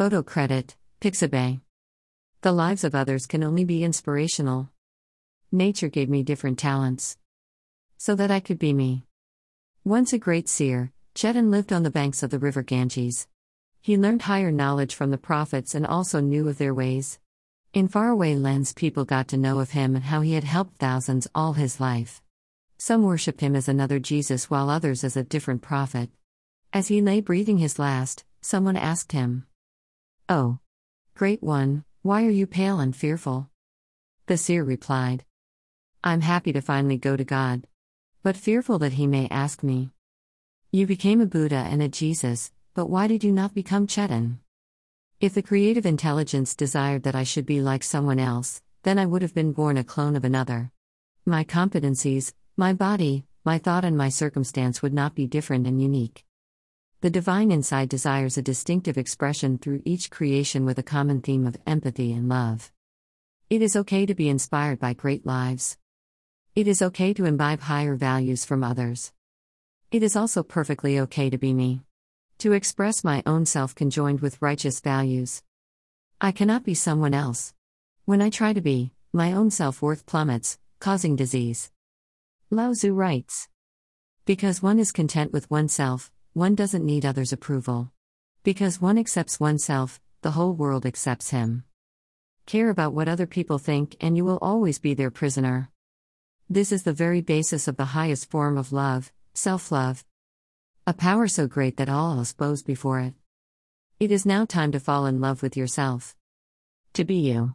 Photo credit Pixabay. The lives of others can only be inspirational. Nature gave me different talents. So that I could be me. Once a great seer, Chetan lived on the banks of the river Ganges. He learned higher knowledge from the prophets and also knew of their ways. In faraway lands, people got to know of him and how he had helped thousands all his life. Some worshipped him as another Jesus, while others as a different prophet. As he lay breathing his last, someone asked him, Oh, great one, why are you pale and fearful? The seer replied, I'm happy to finally go to God. But fearful that he may ask me. You became a Buddha and a Jesus, but why did you not become Chetan? If the creative intelligence desired that I should be like someone else, then I would have been born a clone of another. My competencies, my body, my thought, and my circumstance would not be different and unique. The divine inside desires a distinctive expression through each creation with a common theme of empathy and love. It is okay to be inspired by great lives. It is okay to imbibe higher values from others. It is also perfectly okay to be me. To express my own self conjoined with righteous values. I cannot be someone else. When I try to be, my own self worth plummets, causing disease. Lao Tzu writes Because one is content with oneself, one doesn't need others' approval. Because one accepts oneself, the whole world accepts him. Care about what other people think, and you will always be their prisoner. This is the very basis of the highest form of love, self love. A power so great that all else bows before it. It is now time to fall in love with yourself. To be you.